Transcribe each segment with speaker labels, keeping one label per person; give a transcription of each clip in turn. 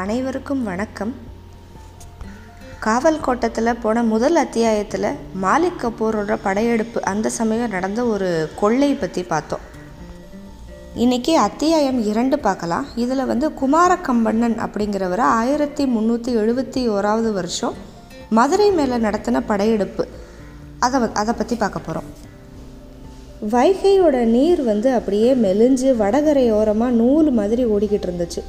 Speaker 1: அனைவருக்கும் வணக்கம். காவல் கோட்டத்தில் போன முதல் அத்தியாயத்தில் மாலிக் கபூரோட படையெடுப்பு அந்த சமயம் நடந்த ஒரு கொள்ளை பற்றி பார்த்தோம். இன்றைக்கி அத்தியாயம் இரண்டு பார்க்கலாம். இதில் வந்து குமாரக்கம்பண்ணன் அப்படிங்கிறவரை ஆயிரத்தி முந்நூற்றி எழுபத்தி ஓராவது வருஷம் மதுரை மேலே நடத்தின படையெடுப்பு. அதை அதை பற்றி பார்க்க போகிறோம் வைகையோட நீர் வந்து அப்படியே மெலிஞ்சு வடகரையோரமாக நூல் மாதிரி ஓடிக்கிட்டு இருந்துச்சு.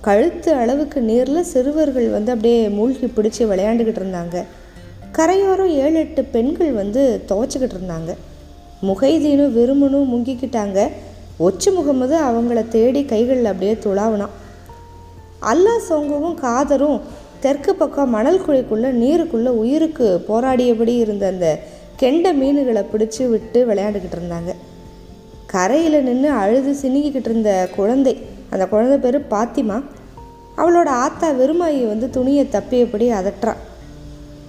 Speaker 1: கழுத்து அளவுக்கு நீரில் சிறுவர்கள் வந்து அப்படியே மூழ்கி பிடிச்சி விளையாண்டுக்கிட்டு இருந்தாங்க. கரையோரம் ஏழு எட்டு பெண்கள் வந்து துவைச்சிக்கிட்டு இருந்தாங்க. முகைதீனும் விரும்பணும் முங்கிக்கிட்டாங்க. ஒச்சு முகமது அவங்கள தேடி கைகளில் அப்படியே துளாவினான். அல்லா சோங்குவும் காதரும் தெற்கு பக்கம் மணல் குழிக்குள்ளே நீருக்குள்ளே உயிருக்கு போராடியபடி இருந்த அந்த கெண்ட மீன்களை பிடிச்சி விட்டு விளையாண்டுக்கிட்டு இருந்தாங்க. கரையில் நின்று அழுது சினிக்கிட்டு இருந்த குழந்தை அந்த குழந்தை பேர் பாத்திமா. அவளோட ஆத்தா வெறுமாயி வந்து துணியை தப்பியபடி அதட்டுறா.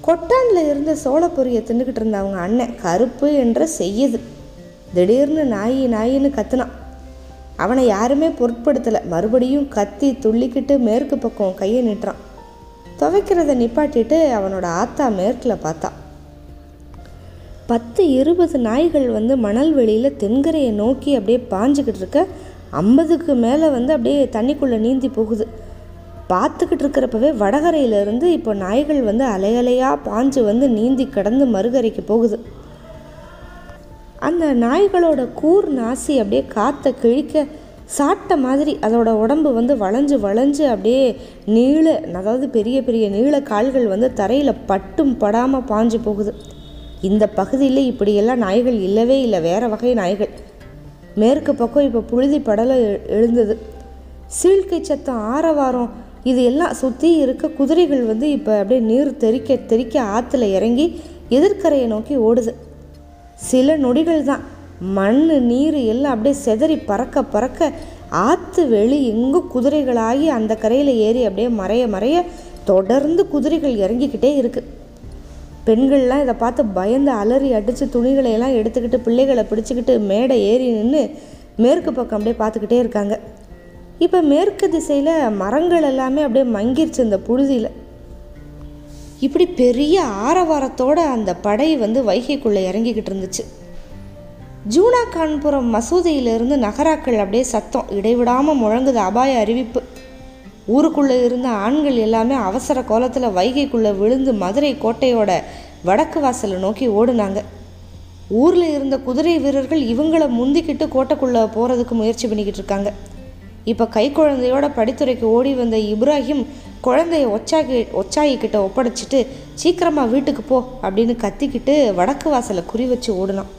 Speaker 1: கொட்டானில் இருந்த சோளப்பொரியை தின்னுக்கிட்டு இருந்த அவங்க அண்ணன் கருப்பு என்ற செய்யுது. திடீர்னு நாயி நாயின்னு கத்துனான் அவனை யாருமே பொருட்படுத்தலை. மறுபடியும் கத்தி துள்ளிக்கிட்டு மேற்கு பக்கம் கையை நிட்டுறான். துவைக்கிறத நிப்பாட்டிட்டு அவனோட ஆத்தா மேற்கில் பார்த்தா. பத்து இருபது நாய்கள் வந்து மணல் வெளியில் தென்கரையை நோக்கி அப்படியே பாஞ்சுக்கிட்டு இருக்க ஐம்பதுக்கு மேலே வந்து அப்படியே தண்ணிக்குள்ளே நீந்தி போகுது. பார்த்துக்கிட்டு இருக்கிறப்பவே வடகரையிலேருந்து இப்போ நாய்கள் வந்து அலையலையாக பாஞ்சு வந்து நீந்தி கடந்து மறுகரைக்கு போகுது. அந்த நாய்களோட கூர் நாசி அப்படியே காற்றை கிழிக்க சாட்ட மாதிரி அதோட உடம்பு வந்து வளைஞ்சு வளைஞ்சு அப்படியே நீள அதாவது பெரிய பெரிய நீள கால்கள் வந்து தரையில் பட்டும் படாமல் பாஞ்சு போகுது. இந்த பகுதியில் இப்படியெல்லாம் நாய்கள் இல்லவே இல்லை. வேறு வகை நாய்கள். மேற்கு பக்கம் இப்போ புழுதி படலை எழுந்தது. சீழ்க்கை சத்தம் ஆரவாரம் இது எல்லாம் சுற்றி இருக்க குதிரைகள் வந்து இப்போ அப்படியே நீர் தெறிக்க தெறிக்க ஆற்றுல இறங்கி எதிர்க்கரையை நோக்கி ஓடுது. சில நொடிகள் தான். மண் நீர் எல்லாம் அப்படியே செதறி பறக்க பறக்க ஆற்று வெளி எங்கும் குதிரைகளாகி அந்த கரையில் ஏறி அப்படியே மறைய மறைய தொடர்ந்து குதிரைகள் இறங்கிக்கிட்டே இருக்குது பெண்கள்லாம் இதை பார்த்து பயந்து அலறி அடித்து துணிகளை எல்லாம் எடுத்துக்கிட்டு பிள்ளைகளை பிடிச்சிக்கிட்டு மேடை ஏறி நின்று மேற்கு பக்கம் அப்படியே பார்த்துக்கிட்டே இருக்காங்க. இப்போ மேற்கு திசையில் மரங்கள் எல்லாமே அப்படியே மங்கிருச்சு இந்த புழுதியில். இப்படி பெரிய ஆரவாரத்தோட அந்த படை வந்து வைகைக்குள்ளே இறங்கிக்கிட்டு இருந்துச்சு. ஜூனா கான்புரம் மசூதியிலிருந்து நகராக்கள் அப்படியே சத்தம் இடைவிடாமல் முழங்குது அபாய அறிவிப்பு. ஊருக்குள்ளே இருந்த ஆண்கள் எல்லாமே அவசர கோலத்தில் வைகைக்குள்ளே விழுந்து மதுரை கோட்டையோட வடக்கு வாசலை நோக்கி ஓடுனாங்க. ஊரில் இருந்த குதிரை வீரர்கள் இவங்கள முந்திக்கிட்டு கோட்டைக்குள்ளே போகிறதுக்கு முயற்சி பண்ணிக்கிட்டு இருக்காங்க. இப்போ கை குழந்தையோட படித்துறைக்கு ஓடி வந்த இப்ராஹிம் குழந்தைய ஒச்சாக்கி ஒச்சாயிக்கிட்ட ஒப்படைச்சிட்டு சீக்கிரமாக வீட்டுக்கு போ அப்படின்னு கத்திக்கிட்டு வடக்கு வாசலை குறி வச்சு ஓடுனான்.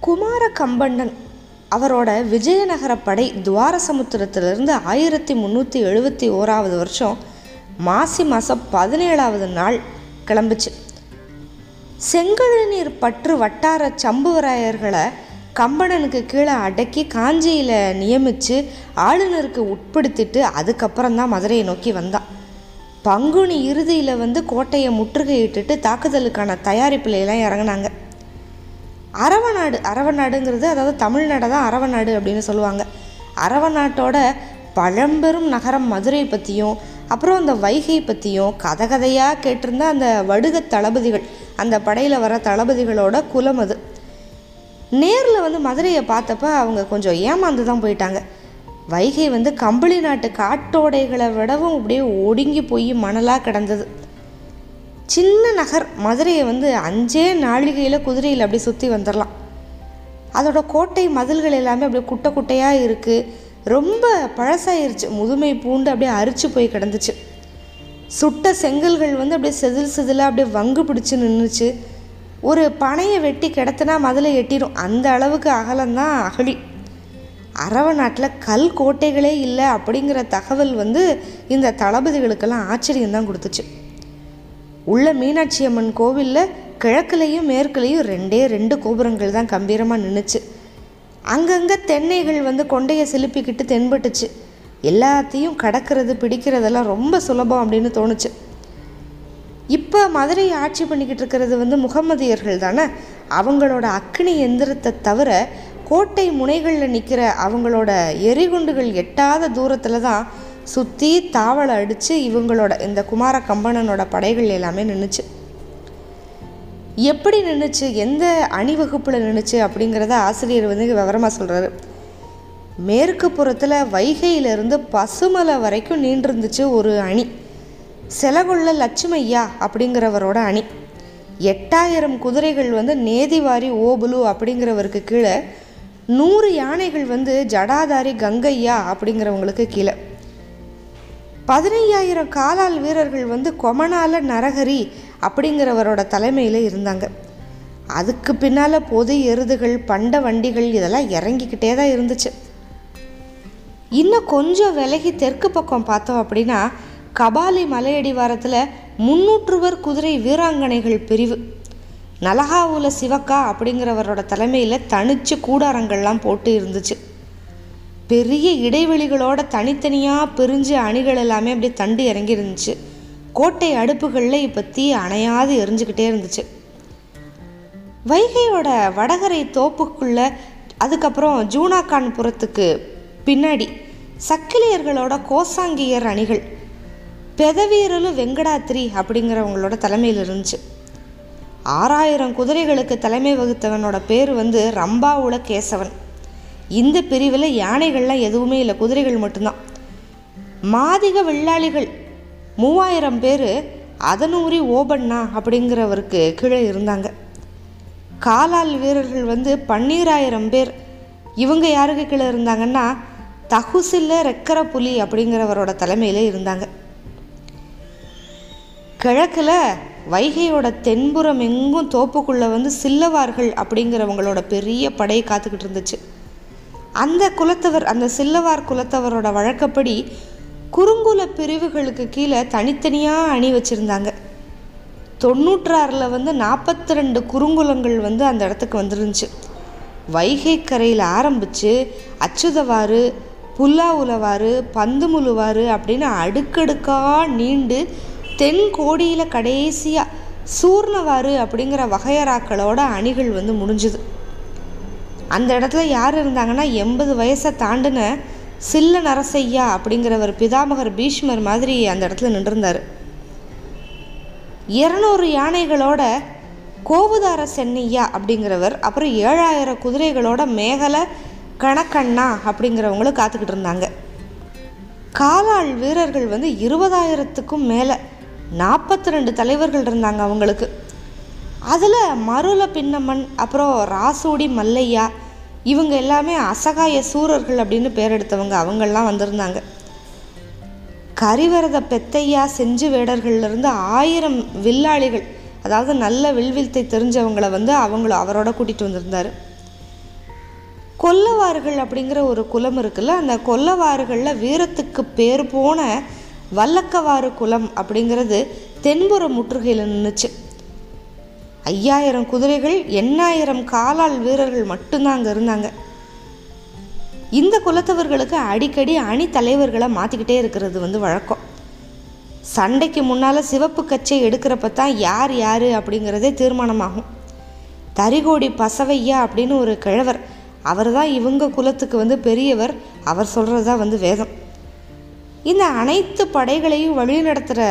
Speaker 1: குமார கம்பண்ணன் அவரோட விஜயநகர படை துவாரசமுத்திரத்திலிருந்து ஆயிரத்தி முந்நூற்றி எழுபத்தி ஓராவது வருஷம் மாசி மாதம் பதினேழாவது நாள் கிளம்புச்சு. செங்கழுநீர் பற்று வட்டார சம்புவராயர்களை கம்பணனுக்கு கீழே அடக்கி காஞ்சியில் நியமித்து ஆளுநருக்கு உட்படுத்திட்டு அதுக்கப்புறம் தான் மதுரையை நோக்கி வந்தான் பங்குனி இறுதியில் வந்து கோட்டையை முற்றுகையிட்டுட்டு தாக்குதலுக்கான தயாரிப்புலையெல்லாம் இறங்கினாங்க இறங்குனாங்க. அரவநாடு அரவநாடுங்கிறது அதாவது தமிழ்நாடை தான் அரவநாடு அப்படின்னு சொல்லுவாங்க. அரவநாட்டோட பழம்பெரும் நகரம் மதுரை பற்றியும் அப்புறம் அந்த வைகை பற்றியும் கதகதையாக கேட்டிருந்த அந்த வடுக தளபதிகள் அந்த படையில் வர தளபதிகளோட குலம் அது. நேரில் வந்து மதுரையை பார்த்தப்ப அவங்க கொஞ்சம் ஏமாந்து தான் போயிட்டாங்க. வைகை வந்து கம்பளி நாட்டு காட்டோடைகளை விடவும் அப்படியே ஒடுங்கி போய் மணலாக கிடந்தது. சின்ன நகர் மதுரையை வந்து அஞ்சே நாழிகையில் குதிரையில் அப்படியே சுற்றி வந்துடலாம் அதோட கோட்டை மதில்கள் எல்லாமே அப்படியே குட்டை குட்டையாக இருக்குது ரொம்ப பழசாயிருச்சு. முதுமை பூண்டு அப்படியே அரிச்சு போய் கிடந்துச்சு. சுட்ட செங்கல்கள் வந்து அப்படியே செதில் செதிலாக அப்படியே வங்கு பிடிச்சி நின்றுச்சு ஒரு பனையை வெட்டி கிடத்துனா மதுளை எட்டிடும் அந்த அளவுக்கு அகலம்தான் அகழி. அரவ நாட்டில் கல் கோட்டைகளே இல்லை அப்படிங்கிற தகவல் வந்து இந்த தளபதிகளுக்கெல்லாம் ஆச்சரியம்தான் கொடுத்துச்சு. உள்ள மீனாட்சி அம்மன் கோவிலில் கிழக்குலையும் மேற்குலையும் ரெண்டே ரெண்டு கோபுரங்கள் தான் கம்பீரமாக நின்றுச்சு அங்கங்கே தென்னைகள் வந்து கொண்டையை சிலுப்பிக்கிட்டு தென்பட்டுச்சு. எல்லாத்தையும் கடக்கிறது பிடிக்கிறதெல்லாம் ரொம்ப சுலபம் அப்படின்னு தோணுச்சு. இப்போ மதுரையை ஆட்சி பண்ணிக்கிட்டு இருக்கிறது வந்து முகமதியர்கள் தானே? அவங்களோட அக்னி எந்திரத்தை தவிர கோட்டை முனைகளில் நிற்கிற அவங்களோட எரிகுண்டுகள் எட்டாத தூரத்தில் தான் சுற்றி தாவலை அடித்து இவங்களோட இந்த குமார கம்பனனோட படைகள் எல்லாமே நின்றுச்சு எப்படி நின்றுச்சு எந்த அணிவகுப்பில் நின்றுச்சு அப்படிங்கிறத ஆசிரியர் வந்து விவரமாக சொல்கிறாரு மேற்கு புறத்தில் வைகையிலிருந்து பசுமலை வரைக்கும் நீண்டிருந்துச்சு ஒரு அணி. செலகுள்ள லட்சுமையா அப்படிங்கிறவரோட அணி. எட்டாயிரம் குதிரைகள் வந்து நேதிவாரி ஓபுலு அப்படிங்கிறவருக்கு கீழே நூறு யானைகள் வந்து ஜடாதாரி கங்கையா அப்படிங்கிறவங்களுக்கு கீழே. பதினையாயிரம் காலால் வீரர்கள் வந்து கொமனால நரகரி அப்படிங்கிறவரோட தலைமையில் இருந்தாங்க. அதுக்கு பின்னால் பொது எருதுகள் பண்ட வண்டிகள் இதெல்லாம் இறங்கிக்கிட்டே தான் இருந்துச்சு. இன்னும் கொஞ்சம் விலகி தெற்கு பக்கம் பார்த்தோம் அப்படின்னா கபாலி மலையடிவாரத்தில் முன்னூற்றுவர் குதிரை வீராங்கனைகள் பிரிவு. நலகாவுல சிவக்கா அப்படிங்கிறவரோட தலைமையில் தனிச்சு கூடாரங்கள்லாம் போட்டு இருந்துச்சு. பெரிய இடைவெளிகளோட தனித்தனியாக பிரிஞ்சு அணிகள் எல்லாமே அப்படியே தண்டு இறங்கி இருந்துச்சு கோட்டை அடுப்புகளில் இப்போ தீ அணையாது எரிஞ்சுக்கிட்டே இருந்துச்சு. வைகையோட வடகரை தோப்புக்குள்ள அதுக்கப்புறம் ஜூனாகான்புரத்துக்கு பின்னாடி சக்கிலியர்களோட கோசாங்கியர் அணிகள். பெதவீரலு வெங்கடாத்திரி அப்படிங்கிறவங்களோட தலைமையில் இருந்துச்சு. ஆறாயிரம் குதிரைகளுக்கு தலைமை வகுத்தவனோட பேர் வந்து ரம்பாவுல கேசவன். இந்த பிரிவில் யானைகள்லாம் எதுவுமே இல்லை குதிரைகள் மட்டும்தான். மாதிக வெள்ளாளிகள் மூவாயிரம் பேர் அதனூரி ஓபண்ணா அப்படிங்கிறவருக்கு கீழே இருந்தாங்க. காலால் வீரர்கள் வந்து பன்னீராயிரம் பேர். இவங்க யாருக்கு கீழே இருந்தாங்கன்னா தகுசில்ல ரெக்கர புலி அப்படிங்கிறவரோட தலைமையில் இருந்தாங்க. கிழக்கில் வைகையோட தென்புறம் எங்கும் தோப்புக்குள்ளே வந்து சில்லவார்கள் அப்படிங்கிறவங்களோட பெரிய படை காத்துக்கிட்டு இருந்துச்சு. அந்த குலத்தவர் அந்த சில்லவார் குலத்தவரோட வழக்கப்படி குறுங்குல பிரிவுகளுக்கு கீழே தனித்தனியாக அணி வச்சுருந்தாங்க. தொண்ணூற்றாறில் வந்து நாற்பத்தி ரெண்டு குறுங்குலங்கள் வந்து அந்த இடத்துக்கு வந்துருந்துச்சு. வைகை கரையில் ஆரம்பித்து அச்சுதவாறு புல்லா உழவாரு பந்து பந்துமுலுவாறு அப்படின்னு அடுக்கடுக்காக நீண்டு தென் கோடியில் கடைசியாக சூர்ணவாறு அப்படிங்கிற வகையறாக்களோட அணிகள் வந்து முடிஞ்சுது. அந்த இடத்துல யார் இருந்தாங்கன்னா எண்பது வயசை தாண்டின சில்ல நரசையா அப்படிங்கிறவர் பிதாமகர் பீஷ்மர் மாதிரி அந்த இடத்துல நின்றிருந்தார். இருநூறு யானைகளோட கோவுதார சென்னையா அப்படிங்கிறவர் அப்புறம் ஏழாயிரம் குதிரைகளோட மேகலை கணக்கண்ணா அப்படிங்கிறவங்களும் காத்துக்கிட்டு இருந்தாங்க. காலாள் வீரர்கள் வந்து இருபதாயிரத்துக்கும் மேலே நாற்பத்தி ரெண்டு தலைவர்கள் இருந்தாங்க அவங்களுக்கு. அதில் மருள பின்னம்மன் அப்புறம் ராசோடி மல்லையா இவங்க எல்லாமே அசகாய சூரர்கள் அப்படின்னு பேர் எடுத்தவங்க அவங்கெல்லாம் வந்திருந்தாங்க. கரிவரத பெத்தையா செஞ்சு வேடர்கள்லேருந்து ஆயிரம் வில்லாளிகள் அதாவது நல்ல வில்வித்தை தெரிஞ்சவங்கள வந்து அவங்கள அவரோட கூட்டிகிட்டு வந்திருந்தார். கொல்லவாறுகள் அப்படிங்கிற ஒரு குலம் இருக்குல்ல அந்த கொல்லவாறுகளில் வீரத்துக்கு பேர் போன வல்லக்கவாறு குலம் அப்படிங்கிறது தென்புற முற்றுகையில் நின்றுச்சு ஐயாயிரம் குதிரைகள் எண்ணாயிரம் காலால் வீரர்கள் மட்டும்தான் அங்கே இருந்தாங்க. இந்த குலத்தவர்களுக்கு அடிக்கடி அணி தலைவர்களை மாற்றிக்கிட்டே இருக்கிறது வந்து வழக்கம். சண்டைக்கு முன்னால் சிவப்பு கச்சை எடுக்கிறப்ப தான் யார் யார் அப்படிங்கிறதே தீர்மானமாகும். தரிகோடி பசவையா அப்படின்னு ஒரு கிழவர் அவர் தான் இவங்க குலத்துக்கு வந்து பெரியவர் அவர் சொல்கிறது தான் வந்து வேதம். இந்த அனைத்து படைகளையும் வழிநடத்துகிற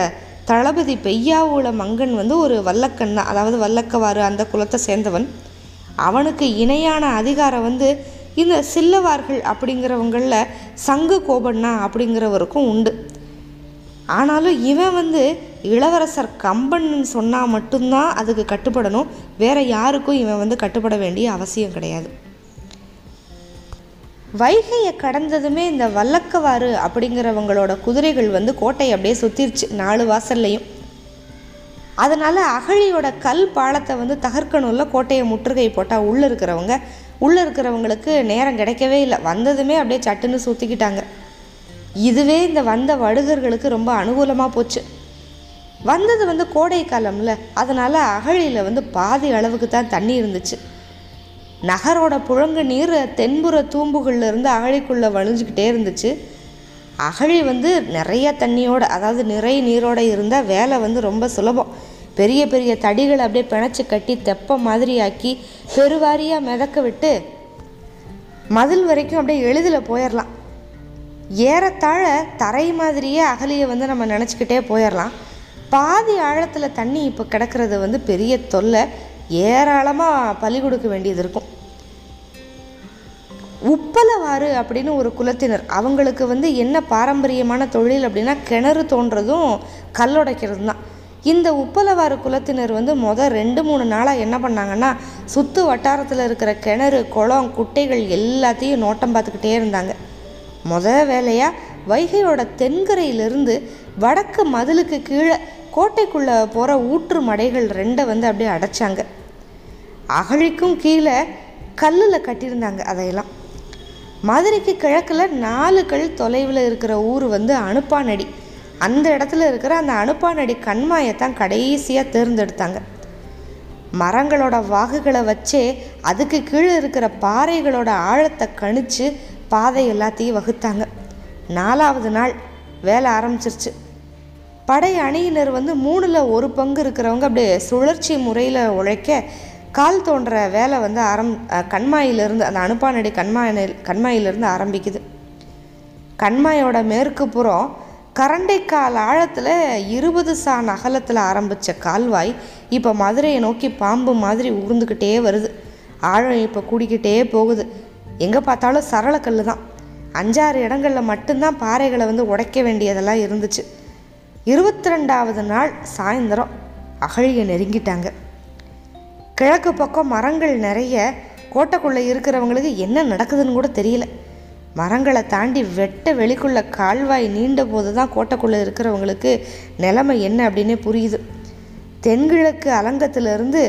Speaker 1: தளபதி பெய்யாவூல மங்கன் வந்து ஒரு வல்லக்கண்ணா தான். அதாவது வல்லக்கவாறு அந்த குலத்தை சேர்ந்தவன். அவனுக்கு இணையான அதிகாரம் வந்து இந்த சில்லவார்கள் அப்படிங்கிறவங்களில் சங்கு கோபண்ணா அப்படிங்கிறவருக்கும் உண்டு. ஆனாலும் இவன் வந்து இளவரசர் கம்பன் சொன்னால் மட்டும்தான் அதுக்கு கட்டுப்படணும். வேற யாருக்கும் இவன் வந்து கட்டுப்பட வேண்டிய அவசியம் கிடையாது. வைகையை கடந்ததுமே இந்த வல்லக்கவாறு அப்படிங்கிறவங்களோட குதிரைகள் வந்து கோட்டையை அப்படியே சுற்றிருச்சு நாலு வாசல்லையும். அதனால் அகழியோட கல் பாலத்தை வந்து தகர்க்கணும்ல கோட்டையை முற்றுகை போட்டால் உள்ளே இருக்கிறவங்க. உள்ளே இருக்கிறவங்களுக்கு நேரம் கிடைக்கவே இல்லை. வந்ததுமே அப்படியே சட்டுன்னு சுற்றிக்கிட்டாங்க இதுவே இந்த வந்த வடுகர்களுக்கு ரொம்ப அனுகூலமாக போச்சு. வந்தது வந்து கோடை காலம்ல. அதனால் அகழியில் வந்து பாதி அளவுக்கு தான் தண்ணி இருந்துச்சு. நகரோட புழங்கு நீர் தென்புற தூம்புகள்லேருந்து அகழிக்குள்ளே வழிஞ்சுக்கிட்டே இருந்துச்சு. அகழி வந்து நிறைய தண்ணியோட அதாவது நிறை நீரோட இருந்தால் வேலை வந்து ரொம்ப சுலபம். பெரிய பெரிய தடிகளை அப்படியே பிணைச்சி கட்டி தெப்ப மாதிரி ஆக்கி பெருவாரியாக மிதக்க விட்டு மதில் வரைக்கும் அப்படியே எளிதில் போயிடலாம் ஏறத்தாழ தரை மாதிரியே அகலியை வந்து நம்ம நினச்சிக்கிட்டே போயிடலாம் பாதி ஆழத்தில் தண்ணி இப்போ கிடக்கிறது வந்து பெரிய தொல்லை. ஏராளமாக பலி கொடுக்க வேண்டியது இருக்கும். உப்பலவாறு அப்படின்னு ஒரு குலத்தினர் அவங்களுக்கு வந்து என்ன பாரம்பரியமான தொழில் அப்படின்னா கிணறு தோன்றதும் கல்லுடைக்கிறது தான் இந்த உப்பலவாறு குலத்தினர் வந்து மொதல் ரெண்டு மூணு நாளாக என்ன பண்ணாங்கன்னா சுற்று வட்டாரத்தில் இருக்கிற கிணறு குளம் குட்டைகள் எல்லாத்தையும் நோட்டம் பார்த்துக்கிட்டே இருந்தாங்க. மொதல் வேலையாக வைகையோட தென்கரையிலிருந்து வடக்கு மதிலுக்கு கீழே கோட்டைக்குள்ளே போகிற ஊற்று மடைகள் ரெண்டை வந்து அப்படியே அடைச்சாங்க. அகழிக்கும் கீழே கல்லில் கட்டியிருந்தாங்க அதையெல்லாம். மதுரைக்கு கிழக்கில் நாலு கல் தொலைவில் இருக்கிற ஊர் வந்து அனுப்பானடி அந்த இடத்துல இருக்கிற அந்த அனுப்பானடி கண்மாயத்தான் கடைசியாக தேர்ந்தெடுத்தாங்க. மரங்களோட வாகுகளை வச்சே அதுக்கு கீழே இருக்கிற பாறைகளோட ஆழத்தை கணிச்சு பாதை எல்லாத்தையும் வகுத்தாங்க. நாலாவது நாள் வேலை ஆரம்பிச்சிருச்சு. படை அணியினர் வந்து மூணில் ஒரு பங்கு இருக்கிறவங்க அப்படியே சுழற்சி முறையில் உழைக்க கால் தோன்ற வேலை வந்து ஆரம் கண்மாயிலிருந்து அந்த அனுப்பானடி கண்மாயில கண்மாயிலிருந்து ஆரம்பிக்குது. கண்மாயோட மேற்கு புறம் கரண்டைக்கால் ஆழத்தில் இருபது சான் அகலத்தில் ஆரம்பித்த கால்வாய் இப்போ மதுரையை நோக்கி பாம்பு மாதிரி உருந்துக்கிட்டே வருது. ஆழம் இப்போ கூடிக்கிட்டே போகுது. எங்கே பார்த்தாலும் சரளக்கல் தான் அஞ்சாறு இடங்களில் மட்டும்தான் பாறைகளை வந்து உடைக்க வேண்டியதெல்லாம் இருந்துச்சு. இருபத்தி ரெண்டாவது நாள் சாயந்தரம் அகழியை நெருங்கிட்டாங்க. கிழக்கு பக்கம் மரங்கள் நிறைய கோட்டைக்குள்ளே இருக்கிறவங்களுக்கு என்ன நடக்குதுன்னு கூட தெரியல. மரங்களை தாண்டி வெட்ட வெளிக்குள்ள கால்வாய் நீண்ட போது தான் கோட்டைக்குள்ளே இருக்கிறவங்களுக்கு நிலைமை என்ன அப்படின்னே புரியுது. தென்கிழக்கு அலங்கத்திலிருந்து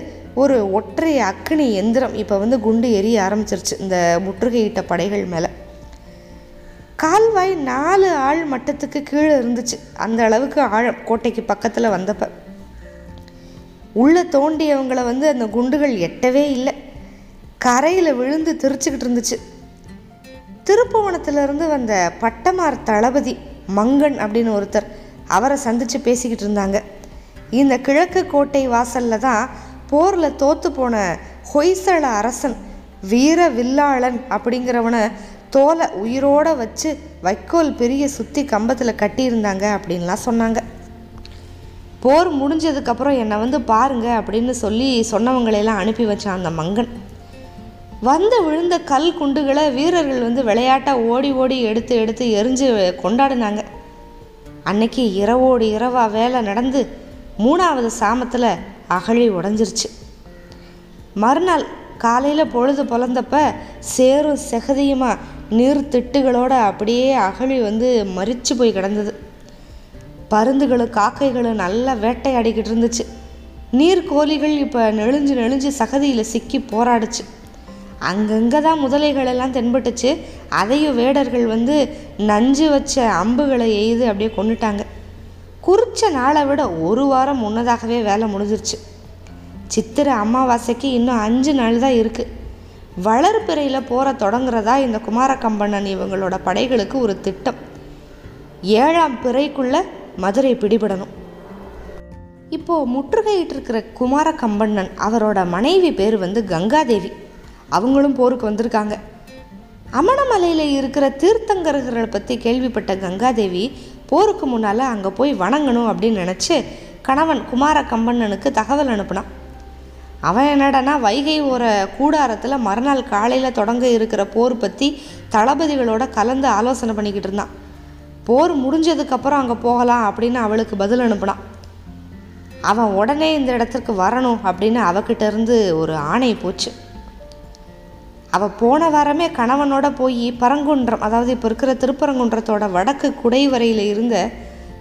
Speaker 1: ஒரு ஒற்றை அக்னி எந்திரம் இப்போ வந்து குண்டு எரிய ஆரம்பிச்சிருச்சு இந்த முற்றுகையிட்ட படைகள் மேலே. கால்வாய் நாலு ஆள் மட்டத்துக்கு கீழே இருந்துச்சு. அந்த அளவுக்கு ஆழம். கோட்டைக்கு பக்கத்தில் வந்தப்ப. உள்ளே தோண்டியவங்களை வந்து அந்த குண்டுகள் எட்டவே இல்லை. கரையில் விழுந்து தெரிச்சுக்கிட்டு இருந்துச்சு. திருப்புவனத்திலிருந்து வந்த பட்டமார் தளபதி மங்கன் அப்படின்னு ஒருத்தர் அவரை சந்தித்து பேசிக்கிட்டு இருந்தாங்க. இந்த கிழக்கு கோட்டை வாசலில் தான் போரில் தோற்று போன ஹொய்சள அரசன் வீர வில்லாளன் அப்படிங்கிறவனை தோலை உயிரோடு வச்சு வைக்கோல் பெரிய சுற்றி கம்பத்தில் கட்டியிருந்தாங்க அப்படின்லாம் சொன்னாங்க. போர் முடிஞ்சதுக்கப்புறம் என்னை வந்து பாருங்க அப்படின்னு சொல்லி சொன்னவங்களையெல்லாம் அனுப்பி வச்சான் அந்த மங்கன். வந்து விழுந்த கல் குண்டுகளை வீரர்கள் வந்து விளையாட்டாக ஓடி ஓடி எடுத்து எடுத்து எரிஞ்சு கொண்டாடினாங்க. அன்னைக்கு இரவோடு இரவா வேலை நடந்து மூணாவது சாமத்தில் அகழி உடஞ்சிருச்சு. மறுநாள் காலையில் பொழுது பிறந்தப்ப சேரும் செகதியுமா நீர் திட்டுகளோடு அப்படியே அகழி வந்து மறிச்சு போய் கிடந்தது. பருந்துகளும் காக்கைகளும் நல்லா வேட்டையாடிக்கிட்டு இருந்துச்சு. நீர்க்கோழிகள் இப்போ நெளிஞ்சு நெளிஞ்சு சகதியில் சிக்கி போராடுச்சு. அங்கங்கே தான் முதலைகள் எல்லாம் தென்பட்டுச்சு. அதையும் வேடர்கள் வந்து நஞ்சு வச்ச அம்புகளை எய்து அப்படியே கொண்டுட்டாங்க குறித்த நாளை விட ஒரு வாரம் முன்னதாகவே வேலை முடிஞ்சிருச்சு. சித்திரை அமாவாசைக்கு இன்னும் அஞ்சு நாள் தான் இருக்குது வளர்பிறையில் போகிற தொடங்குறதா இந்த குமாரகம்பண்ணன் இவங்களோட படைகளுக்கு ஒரு திட்டம். ஏழாம் பிறைக்குள்ளே மதுரை பிடிபடணும். இப்போது முற்றுகையிட்டு இருக்கிற குமார கம்பண்ணன் அவரோட மனைவி பேர் வந்து கங்காதேவி. அவங்களும் போருக்கு வந்திருக்காங்க. அமணமலையில் இருக்கிற தீர்த்தங்கர்களை பற்றி கேள்விப்பட்ட கங்காதேவி போருக்கு முன்னால் அங்கே போய் வணங்கணும் அப்படின்னு நினச்சி கணவன் குமார கம்பண்ணனுக்கு தகவல் அனுப்புனான். அவன் என்னடானா வைகை ஓர கூடாரத்தில் மறுநாள் காலையில் தொடங்க இருக்கிற போர் பற்றி தளபதிகளோட கலந்து ஆலோசனை பண்ணிக்கிட்டு இருந்தான். போர் முடிஞ்சதுக்கப்புறம் அங்கே போகலாம் அப்படின்னு அவளுக்கு பதில் அனுப்புனான். அவன் உடனே இந்த இடத்துக்கு வரணும் அப்படின்னு அவகிட்ட இருந்து ஒரு ஆணை போச்சு. அவள் போன வாரமே கணவனோட போய் பரங்குன்றம் அதாவது இப்போ இருக்கிற திருப்பரங்குன்றத்தோட வடக்கு குடைவரையில் இருந்த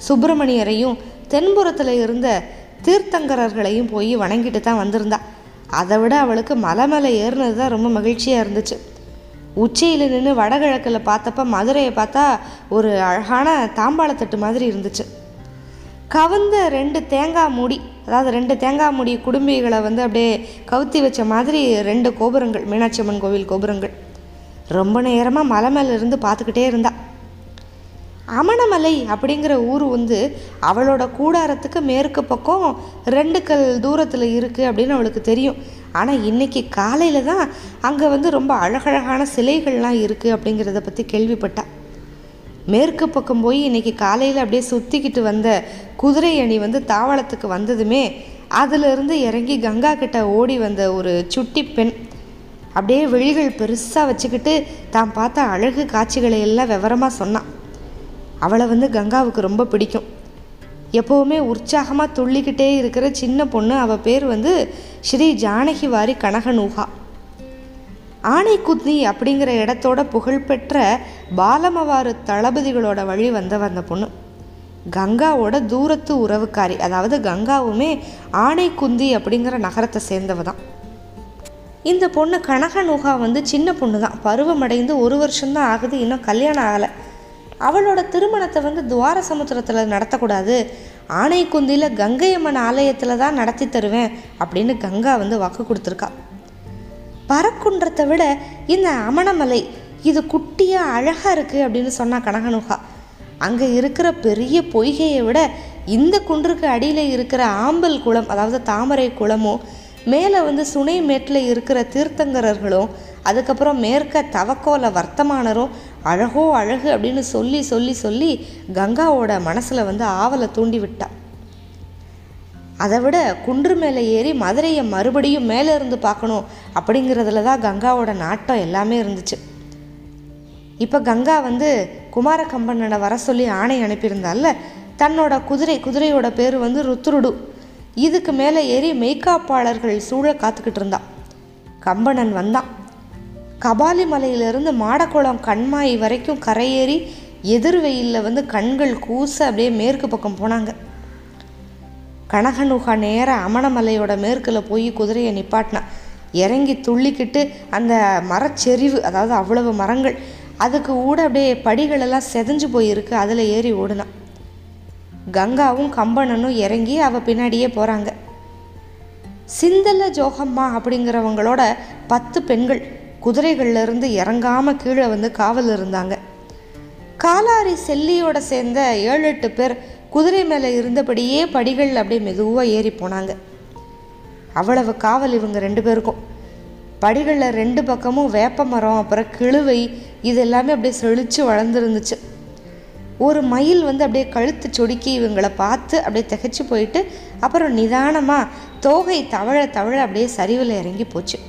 Speaker 1: சுப்பிரமணியரையும் தென்புறத்தில் இருந்த தீர்த்தங்கரர்களையும் போய் வணங்கிட்டு தான் வந்திருந்தா. அதை விட அவளுக்கு மலை மேலே ஏறினது தான் ரொம்ப மகிழ்ச்சியாக இருந்துச்சு. உச்சியில் நின்று வடகிழக்கில் பார்த்தப்ப மதுரையை பார்த்தா ஒரு அழகான தாம்பாளத்தட்டு மாதிரி இருந்துச்சு. கவுந்த ரெண்டு தேங்காய் மூடி அதாவது ரெண்டு தேங்காய் மூடி குடும்பிகளை வந்து அப்படியே கவுத்தி வச்ச மாதிரி ரெண்டு கோபுரங்கள் மீனாட்சி அம்மன் கோவில் கோபுரங்கள். ரொம்ப நேரமாக மலை மேலே இருந்து பார்த்துக்கிட்டே இருந்தாள் அமணமலை அப்படிங்கிற ஊர் வந்து அவளோட கூடாரத்துக்கு மேற்கு பக்கம் ரெண்டு கல் தூரத்தில் இருக்குது அப்படின்னு அவளுக்கு தெரியும். ஆனால் இன்னைக்கு காலையில் தான் அங்கே வந்து ரொம்ப அழகழகான சிலைகள்லாம் இருக்குது அப்படிங்கிறத பற்றி கேள்விப்பட்டா. மேற்கு பக்கம் போய் இன்றைக்கி காலையில் அப்படியே சுற்றிக்கிட்டு வந்த குதிரை அணி வந்து தாவளத்துக்கு வந்ததுமே அதிலிருந்து இறங்கி கங்கா கிட்ட ஓடி வந்த ஒரு சுட்டி பெண். அப்படியே விழிகள் பெருசாக வச்சுக்கிட்டு தான் பார்த்த அழகு காட்சிகளை எல்லாம் விவரமாக சொன்னான். அவளை வந்து கங்காவுக்கு ரொம்ப பிடிக்கும். எப்போவுமே உற்சாகமாக துள்ளிக்கிட்டே இருக்கிற சின்ன பொண்ணு அவள் பேர் வந்து ஸ்ரீ ஜானகி வாரி கனகநூகா ஆனைக்குத்னி அப்படிங்கிற இடத்தோட புகழ்பெற்ற பாலமவாறு தளபதிகளோட வழி வந்தவ அந்த பொண்ணு. கங்காவோட தூரத்து உறவுக்காரி அதாவது கங்காவுமே ஆனைக்குந்தி அப்படிங்கிற நகரத்தை சேர்ந்தவ தான் இந்த பொண்ணு கனகநூகா வந்து சின்ன பொண்ணு தான் பருவமடைந்து ஒரு வருஷம்தான் ஆகுது இன்னும் கல்யாணம் ஆகலை. அவளோட திருமணத்தை வந்து துவார சமுத்திரத்தில் நடத்தக்கூடாது. ஆனைக்குந்தியில் கங்கை அம்மன் ஆலயத்தில் தான் நடத்தி தருவேன் அப்படின்னு கங்கா வந்து வாக்கு கொடுத்துருக்கா. பறக்குன்றத்தை விட இந்த அமணமலை இது குட்டியாக அழகாக இருக்குது அப்படின்னு சொன்னால் கனகனுகா. அங்கே இருக்கிற பெரிய பொய்கையை விட இந்த குன்றுக்கு அடியில் இருக்கிற ஆம்பல் குளம் அதாவது தாமரை குளமும் மேலே வந்து சுனை மேட்டில் இருக்கிற தீர்த்தங்கரர்களும் அதுக்கப்புறம் மேற்க தவக்கோல வர்த்தமானரும் அழகோ அழகு அப்படின்னு சொல்லி சொல்லி சொல்லி கங்காவோட மனசில் வந்து ஆவலை தூண்டி விட்டான் அதை விட குன்று மேலே ஏறி மதுரையை மறுபடியும் மேலே இருந்து பார்க்கணும் அப்படிங்கிறதுல தான் கங்காவோட நாட்டம் எல்லாமே இருந்துச்சு. இப்போ கங்கா வந்து குமார கம்பனனை வர சொல்லி ஆணை அனுப்பியிருந்தால தன்னோட குதிரை குதிரையோட பேர் வந்து ருத்ருடு. இதுக்கு மேலே ஏறி மெய்காப்பாளர்கள் சூழ காத்துக்கிட்டு இருந்தான் கம்பனன் வந்தான். கபாலி மலையிலிருந்து மாடக்குளம் கண்மாய் வரைக்கும் கரையேறி எதிர் வெயிலில் வந்து கண்கள் கூச அப்படியே மேற்கு பக்கம் போனாங்க. கனகனுகா நேராக அமணமலையோட மேற்கில் போய் குதிரையை நிப்பாட்டினான் இறங்கி துள்ளிக்கிட்டு அந்த மரச்செறிவு அதாவது அவ்வளவு மரங்கள் அதுக்கு ஊட அப்படியே படிகளெல்லாம் செதஞ்சு போயிருக்கு அதில் ஏறி ஓடுனான் கங்காவும் கம்பனனும் இறங்கி அவள் பின்னாடியே போகிறாங்க சிந்தல ஜோகம்மா அப்படிங்கிறவங்களோட பத்து பெண்கள் குதிரைகள்லேருந்து இறங்காமல் கீழே வந்து காவல் இருந்தாங்க. காலாரி செல்லியோட சேர்ந்த ஏழு எட்டு பேர் குதிரை மேலே இருந்தபடியே படிகள் அப்படியே மெதுவாக ஏறி போனாங்க. அவ்வளவு காவல் இவங்க ரெண்டு பேருக்கும். படிகளில் ரெண்டு பக்கமும் வேப்ப மரம் அப்புறம் கிழுவை இது எல்லாமே அப்படியே செழித்து வளர்ந்துருந்துச்சு. ஒரு மயில் வந்து அப்படியே கழுத்து சொடுக்கி இவங்களை பார்த்து அப்படியே திகச்சு போயிட்டு அப்புறம் நிதானமாக தோகை தவழ தவழ அப்படியே சரிவில் இறங்கி போச்சு.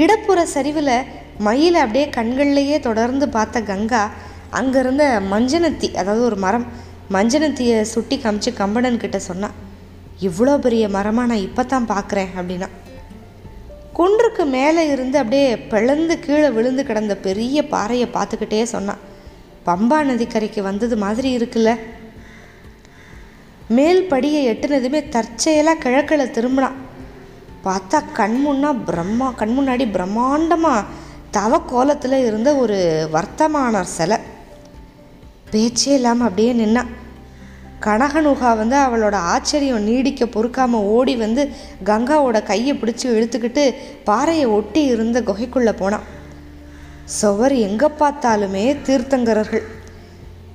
Speaker 1: இடப்புற சரிவில் மயிலை அப்படியே கண்கள்லையே தொடர்ந்து பார்த்த கங்கா அங்கே இருந்த மஞ்சனத்தி அதாவது ஒரு மரம் மஞ்சனத்தியை சுட்டி காமிச்சு கம்பனன் கிட்ட சொன்னான் இவ்வளோ பெரிய மரமாக நான் இப்போ தான் பார்க்குறேன் அப்படின்னா. குன்றுக்கு மேலே இருந்து அப்படியே பிளந்து கீழே விழுந்து கிடந்த பெரிய பாறையை பார்த்துக்கிட்டே சொன்னான் பம்பா நதிக்கரைக்கு வந்தது மாதிரி இருக்குல்ல. மேல் படியை எட்டுனதுமே தற்செயலாக கிழக்கில் திரும்பினான். பார்த்தா கண் முன்னா பிரம்மா கண் முன்னாடி பிரம்மாண்டமாக தவ கோலத்தில் இருந்த ஒரு வர்த்தமானர் சிலை. பேச்சே இல்லாமல் அப்படியே நின்னான் கனகனுகா வந்து அவளோட ஆச்சரியம் நீடிக்க பொறுக்காமல் ஓடி வந்து கங்காவோட கையை பிடிச்சி இழுத்துக்கிட்டு பாறையை ஒட்டி இருந்த குகைக்குள்ளே போனான் சுவர் எங்கே பார்த்தாலுமே தீர்த்தங்கரர்கள்.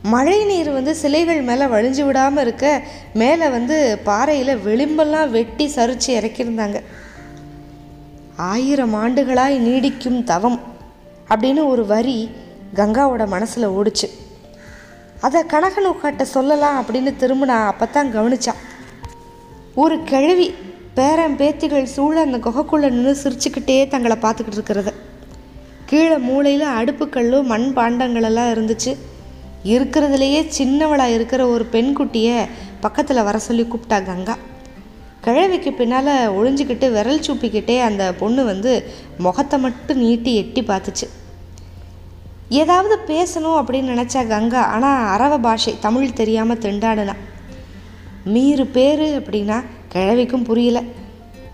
Speaker 1: மழை நீர் வந்து சிலைகள் மேலே வழிஞ்சு விடாமல் இருக்க மேலே வந்து பாறையில் விளிம்பெல்லாம் வெட்டி சரிச்சு இறக்கியிருந்தாங்க. ஆயிரம் ஆண்டுகளாய் நீடிக்கும் தவம் அப்படின்னு ஒரு வரி கங்காவோட மனசில் ஓடுச்சு. அதை கனகனுக்காட்ட சொல்லலாம் அப்படின்னு திரும்பினா அப்போ தான் கவனிச்சான். ஒரு கிழவி பேரன் பேத்திகள் சூழ அந்த குகைக்குள்ளே நின்று சிரிச்சுக்கிட்டே தங்களை பார்த்துக்கிட்டு இருக்கிறத. கீழே மூலையில் அடுப்புக்கல்லும் மண் பாண்டங்களெல்லாம் இருந்துச்சு. இருக்கிறதுலையே சின்னவளாக இருக்கிற ஒரு பெண்குட்டியை பக்கத்தில் வர சொல்லி கூப்பிட்டா கங்கா. கிழவிக்கு பின்னால் ஒழிஞ்சிக்கிட்டு விரல் சூப்பிக்கிட்டே அந்த பொண்ணு வந்து முகத்தை மட்டும் நீட்டி எட்டி பார்த்துச்சு. ஏதாவது பேசணும் அப்படின்னு நினச்சா கங்கா ஆனால் அரவ பாஷை தமிழ் தெரியாமல் திண்டாடுனா. மீறு பேர் அப்படின்னா கிழவிக்கும் புரியல.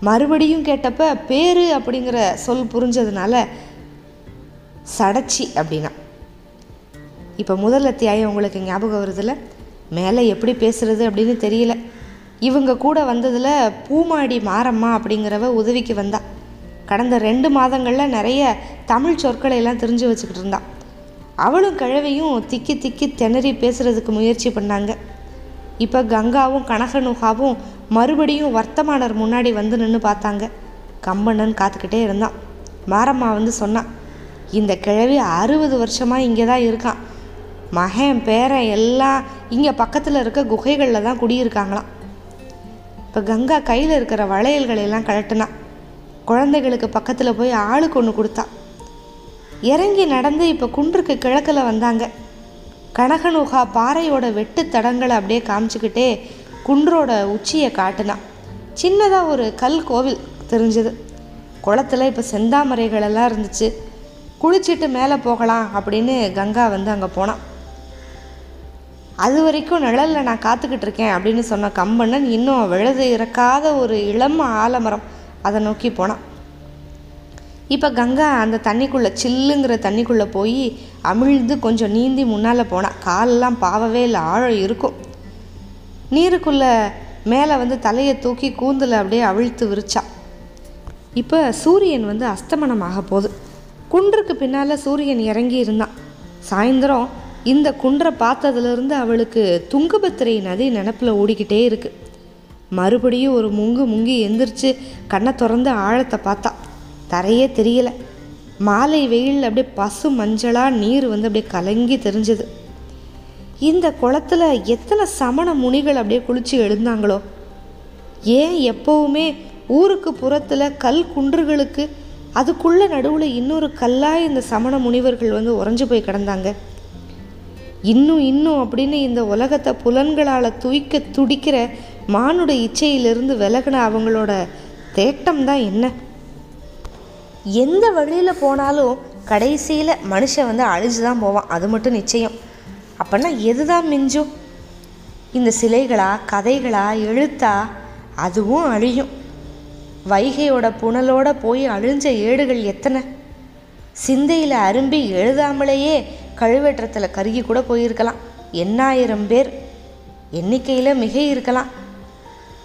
Speaker 1: மறுபடியும் கேட்டப்ப பேரு அப்படிங்கிற சொல் புரிஞ்சதுனால சடச்சி அப்படின்னா. இப்போ முதல் அத்தியாயம் உங்களுக்கு ஞாபகம் வருதுல்ல மேலே எப்படி பேசுறது அப்படின்னு தெரியல. இவங்க கூட வந்ததில் பூமாடி மாரம்மா அப்படிங்கிறவ உதவிக்கு வந்தா. கடந்த ரெண்டு மாதங்களில் நிறைய தமிழ் சொற்களை எல்லாம் தெரிஞ்சு வச்சுக்கிட்டு இருந்தா. அவளும் கிழவியும் திக்கி திக்கி திணறி பேசுறதுக்கு முயற்சி பண்ணாங்க. இப்போ கங்காவும் கனகனுகாவும் மறுபடியும் வர்த்தமானர் முன்னாடி வந்து நின்று பார்த்தாங்க. கம்பண்ணன் காத்துக்கிட்டே இருந்தான். மாரம்மா வந்து சொன்னான் இந்த கிழவி அறுபது வருஷமாக இங்கே தான் இருக்கான். மகன் பேரன் எல்லாம் இங்கே பக்கத்தில் இருக்க குகைகளில் தான் குடியிருக்காங்களாம். இப்போ கங்கா கையில் இருக்கிற வளையல்களை எல்லாம் கழட்டினான் குழந்தைகளுக்கு பக்கத்தில் போய் ஆளுக்கு ஒன்று கொடுத்தா. இறங்கி நடந்து இப்போ குன்றுக்கு கிழக்கில் வந்தாங்க. கனகனுகா பாறையோட வெட்டு தடங்களை அப்படியே காமிச்சிக்கிட்டே குன்றோட உச்சியை காட்டுனா. சின்னதாக ஒரு கல் கோவில் தெரிஞ்சது. குளத்துல இப்போ செந்தாமரைகள் எல்லாம் இருந்துச்சு. குளிச்சுட்டு மேலே போகலாம் அப்படின்னு கங்கா வந்து அங்கே போனான். அது வரைக்கும் நிழலில் நான் காத்துக்கிட்டு இருக்கேன் அப்படின்னு சொன்ன கம்பண்ணன் இன்னும் விழுது இறக்காத ஒரு இளம் ஆலமரம் அதை நோக்கி போனான். இப்போ கங்கா அந்த தண்ணிக்குள்ளே சில்லுங்கிற தண்ணிக்குள்ளே போய் அமிழ்ந்து கொஞ்சம் நீந்தி முன்னால் போனான் காலெல்லாம் பாவவே இல்லை ஆழம் இருக்கும். நீருக்குள்ளே மேலே வந்து தலையை தூக்கி கூந்தில் அப்படியே அவிழ்த்து விரிச்சா. இப்போ சூரியன் வந்து அஸ்தமனமாக போகுது. குன்றுக்கு பின்னால் சூரியன் இறங்கி இருந்தான். சாயந்தரம் இந்த குன்றை பார்த்ததுலேருந்து அவளுக்கு துங்கபத்திரை நதி நினப்பில் ஓடிக்கிட்டே இருக்கு. மறுபடியும் ஒரு முங்கு முங்கி எந்திரிச்சு கண்ணை திறந்து ஆழத்தை பார்த்தா. தரையே தெரியல. மாலை வெயில் அப்படியே பசு மஞ்சளாக நீர் வந்து அப்படியே கலங்கி தெரிஞ்சது. இந்த குளத்துல எத்தனை சமண முனிகள் அப்படியே குளிச்சு எழுந்தாங்களோ. ஏன் எப்போவுமே ஊருக்கு புறத்தில் கல் குன்றுகளுக்கு அதுக்குள்ளே நடுவில் இன்னொரு கல்லாக இந்த சமண முனிவர்கள் வந்து உறைஞ்சு போய் கிடந்தாங்க. இன்னும் இன்னும் அப்படின்னு இந்த உலகத்தை புலன்களால் துய்க்க துடிக்கிற மானுட இச்சையிலிருந்து விலகின அவங்களோட தேட்டம் தான் என்ன? எந்த வழியில் போனாலும் கடைசியில் மனுஷன் வந்து அழிஞ்சு தான் போவான். அது மட்டும் நிச்சயம். அப்புடின்னா எது தான் மிஞ்சும்? இந்த சிலைகளா கதைகளா எழுத்தா? அதுவும் அழியும். வைகையோட புனலோட போய் அழிஞ்ச ஏடுகள் எத்தனை? சிந்தையில் அரும்பி எழுதாமலேயே கழுவேற்றத்தில் கருகி கூட போயிருக்கலாம். எண்ணாயிரம் பேர் எண்ணிக்கையில் மிக இருக்கலாம்.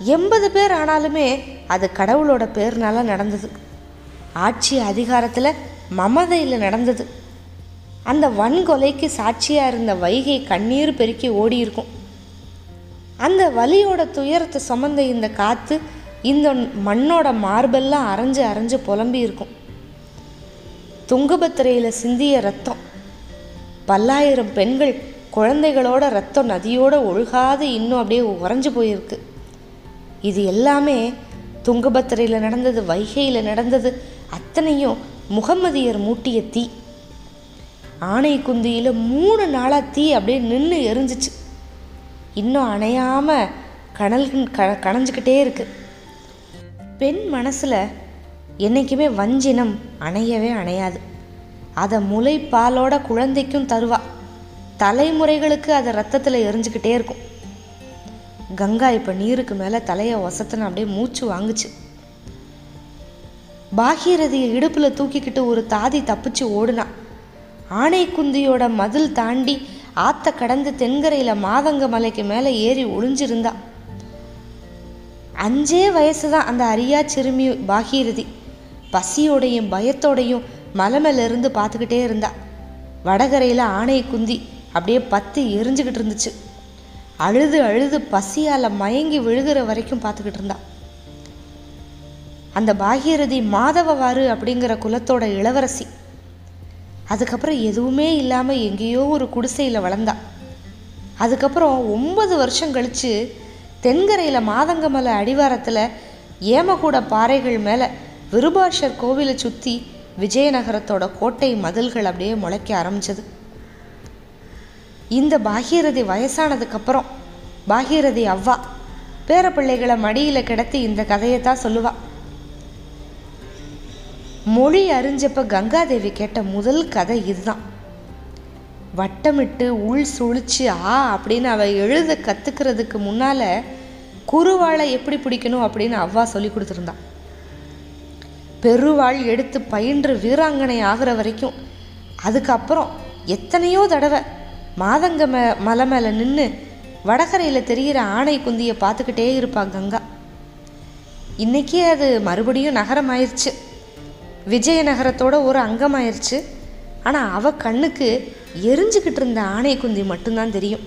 Speaker 1: எண்பது பேர் ஆனாலுமே அது கடவுளோட பேர்னால நடந்தது. ஆட்சி அதிகாரத்தில் மமதையில் நடந்தது. அந்த வன்கொலைக்கு சாட்சியாக இருந்த வைகை கண்ணீர் பெருக்கி ஓடி இருக்கும் அந்த வலியோட துயரத்தை சுமந்த இந்த காற்று இந்த மண்ணோட மார்பெல்லாம் அரைஞ்சு அரைஞ்சு புலம்பி இருக்கும் துங்கபத்திரையில் சிந்திய ரத்தம் பல்லாயிரம் பெண்கள் குழந்தைகளோட ரத்தம் நதியோட ஒழுகாது இன்னும் அப்படியே உறைஞ்சு போயிருக்கு. இது எல்லாமே துங்கபத்திரையில் நடந்தது வைகையில் நடந்தது அத்தனையும் முகம்மதியர் மூட்டிய தீ. ஆணை குந்தியில் மூணு நாளாக தீ அப்படியே நின்று எரிஞ்சிச்சு. இன்னும் அணையாமல் கணல் க கணைஞ்சிக்கிட்டே இருக்கு. பெண் மனசில் என்றைக்குமே வஞ்சினம் அணையவே அணையாது. அதை முளைப்பாலோட குழந்தைக்கும் தருவா. தலைமுறைகளுக்கு அதை ரத்தத்தில் எரிஞ்சுக்கிட்டே இருக்கும். கங்கா இப்போ நீருக்கு மேலே தலையை ஒசத்துன்னு அப்படியே மூச்சு வாங்குச்சு. பாகீரதியை இடுப்பில் தூக்கிக்கிட்டு ஒரு தாதி தப்பிச்சு ஓடுனா. ஆனைக்குந்தியோட மதில் தாண்டி ஆத்த கடந்து தென்கரையில் மாதங்க மலைக்கு மேலே ஏறி ஒளிஞ்சிருந்தா. அஞ்சே வயசு தான் அந்த அரியா சிறுமி பாகீரதி. பசியோடையும் பயத்தோடையும் மலை மேல இருந்து பார்த்துக்கிட்டே இருந்தா. வடகரையில் ஆனை குந்தி அப்படியே பற்றி எரிஞ்சுக்கிட்டு இருந்துச்சு. அழுது அழுது பசியால் மயங்கி விழுகிற வரைக்கும் பார்த்துக்கிட்டு இருந்தா. அந்த பாகீரதி மாதவவாறு அப்படிங்கிற குலத்தோட இளவரசி. அதுக்கப்புறம் எதுவுமே இல்லாமல் எங்கேயோ ஒரு குடிசையில் வளர்ந்தா. அதுக்கப்புறம் ஒன்பது வருஷம் கழித்து தென்கரையில் மாதங்கமலை அடிவாரத்தில் ஏமகூட பாறைகள் மேலே விருபாஷர் கோவிலை சுற்றி விஜயநகரத்தோட கோட்டை மதில்கள் அப்படியே முளைக்க ஆரம்பிச்சது. இந்த பாகீரதி வயசானதுக்கப்புறம் பாகீரதி அவ்வா பேரப்பிள்ளைகளை மடியில் கிடத்தி இந்த கதையை தான் சொல்லுவா. மொழி அறிஞ்சப்ப கங்காதேவி கேட்ட முதல் கதை இதுதான். வட்டமிட்டு உள் சுழிச்சு ஆ அப்படின்னு அவ எழுத கத்துக்கிறதுக்கு முன்னால குருவாளை எப்படி பிடிக்கணும் அப்படின்னு அவ்வா சொல்லி கொடுத்துருந்தான் பெருவாள் எடுத்து பயின்று வீராங்கனை ஆகிற வரைக்கும் அதுக்கப்புறம் எத்தனையோ தடவை மாதங்க மே மலை மேலே நின்று வடகரையில் தெரிகிற ஆணை குந்தியை பார்த்துக்கிட்டே இருப்பா கங்கா. இன்னைக்கே அது மறுபடியும் நகரமாயிருச்சு. விஜயநகரத்தோட ஒரு அங்கமாயிருச்சு. ஆனால் அவ கண்ணுக்கு எரிஞ்சுக்கிட்டு இருந்த ஆணை குந்தி மட்டும்தான் தெரியும்.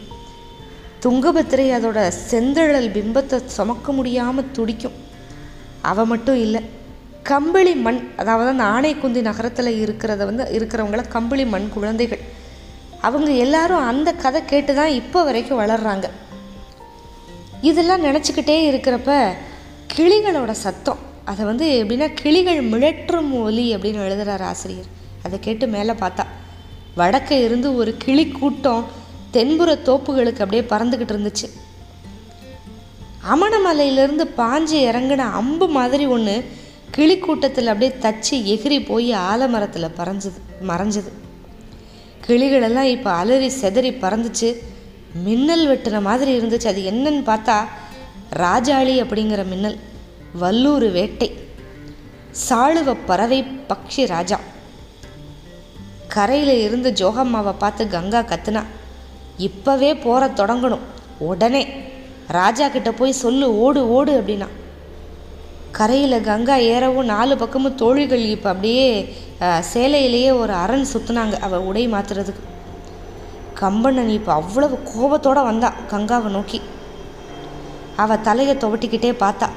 Speaker 1: துங்கபத்திரை அதோட செந்தழல் பிம்பத்தை சுமக்க முடியாமல் துடிக்கும். அவ மட்டும் இல்லை. கம்பளி மண் அதாவது அந்த ஆணைக்குந்தி நகரத்தில் இருக்கிறத வந்து இருக்கிறவங்கள கம்பளி மண் குழந்தைகள். அவங்க எல்லாரும் அந்த கதை கேட்டு தான் இப்போ வரைக்கும் வளர்கிறாங்க இதெல்லாம் நினச்சிக்கிட்டே இருக்கிறப்ப கிளிகளோட சத்தம். அதை வந்து எப்படின்னா கிளிகள் மிழற்றும் ஒலி அப்படின்னு எழுதுகிறார் ஆசிரியர். அதை கேட்டு மேலே பார்த்தா வடக்கே இருந்து ஒரு கிளி கூட்டம் தென்புற தோப்புகளுக்கு அப்படியே பறந்துக்கிட்டு இருந்துச்சு. அமணமலையிலேருந்து பாஞ்சு இறங்கின அம்பு மாதிரி ஒன்று கிளி கூட்டத்தில் அப்படியே தச்சு எகிரி போய் ஆலமரத்தில் பறஞ்சது மறைஞ்சது. கிளிகளெல்லாம் இப்போ அலறி செதறி பறந்துச்சு. மின்னல் வெட்டுன மாதிரி இருந்துச்சு. அது என்னன்னு பார்த்தா ராஜாளி அப்படிங்கிற மின்னல் வல்லூர் வேட்டை சாளுவ பறவை பக்ஷி ராஜா. கரையில் இருந்து ஜோகம்மாவை பார்த்து கங்கா கத்துனா இப்போவே போற தொடங்கணும் உடனே. ராஜா கிட்ட போய் சொல்லு ஓடு ஓடு அப்படின்னா. கரையில் கங்கா ஏறவும் நாலு பக்கமும் தோழிகள் இப்போ அப்படியே சேலையிலேயே ஒரு அரண் சுற்றுனாங்க அவள் உடை மாற்றுறதுக்கு கம்பண்ணன் இப்போ அவ்வளவு கோபத்தோடு வந்தா கங்காவை நோக்கி. அவள் தலையை துவட்டிக்கிட்டே பார்த்தா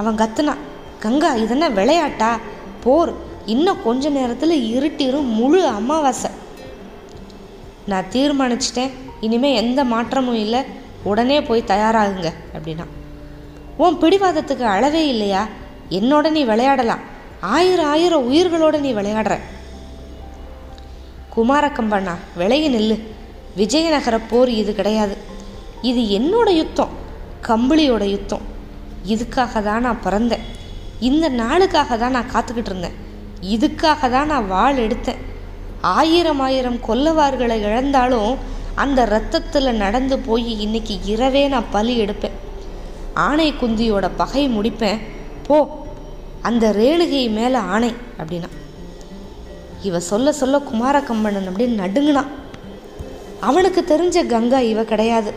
Speaker 1: அவன் கத்துனான் கங்கா இதென்ன விளையாட்டா? போர். இன்னும் கொஞ்ச நேரத்தில் இருட்டிரும் முழு அமாவாசை. நான் தீர்மானிச்சிட்டேன். இனிமேல் எந்த மாற்றமும் இல்லை. உடனே போய் தயாராகுங்க அப்படின்னா. உன் பிடிவாதத்துக்கு அளவே இல்லையா? என்னோட நீ விளையாடலாம். ஆயிரம் ஆயிரம் உயிர்களோட நீ விளையாடுற. குமாரக்கம்பண்ணா விளைய நெல்லு. விஜயநகர போர் இது கிடையாது. இது என்னோட யுத்தம் கம்பளியோட யுத்தம். இதுக்காக தான் நான் பிறந்தேன். இந்த நாளுக்காக தான் நான் காத்துக்கிட்டு இருந்தேன். இதுக்காக தான் நான் வாள் எடுத்தேன். ஆயிரம் ஆயிரம் கொல்லவார்களை இழந்தாலும் அந்த ரத்தத்தில் நடந்து போய் இன்னைக்கு இரவே நான் பலி எடுப்பேன். ஆணை குந்தியோட பகை முடிப்பேன். போ அந்த ரேணுகை மேலே ஆணை அப்படின்னா. இவ சொல்ல சொல்ல குமார குமாரக்கம்பண்ணன் அப்படின்னு நடுங்கினான் அவனுக்கு தெரிஞ்ச கங்கா இவ கிடையாது.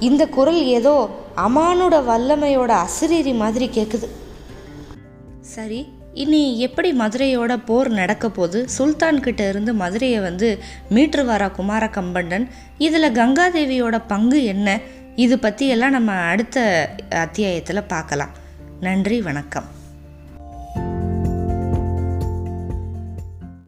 Speaker 1: இந்த குரல் ஏதோ அமானோட வல்லமையோட அசிரீரி மாதிரி கேட்குது சரி இனி எப்படி மதுரையோட போர் நடக்க போது சுல்தான்கிட்ட இருந்து மதுரையை வந்து மீட்டுருவாரா குமார கம்பண்டன் இதில் கங்காதேவியோட பங்கு என்ன? இது பற்றியெல்லாம் நம்ம அடுத்த அத்தியாயத்தில் பார்க்கலாம். நன்றி வணக்கம்.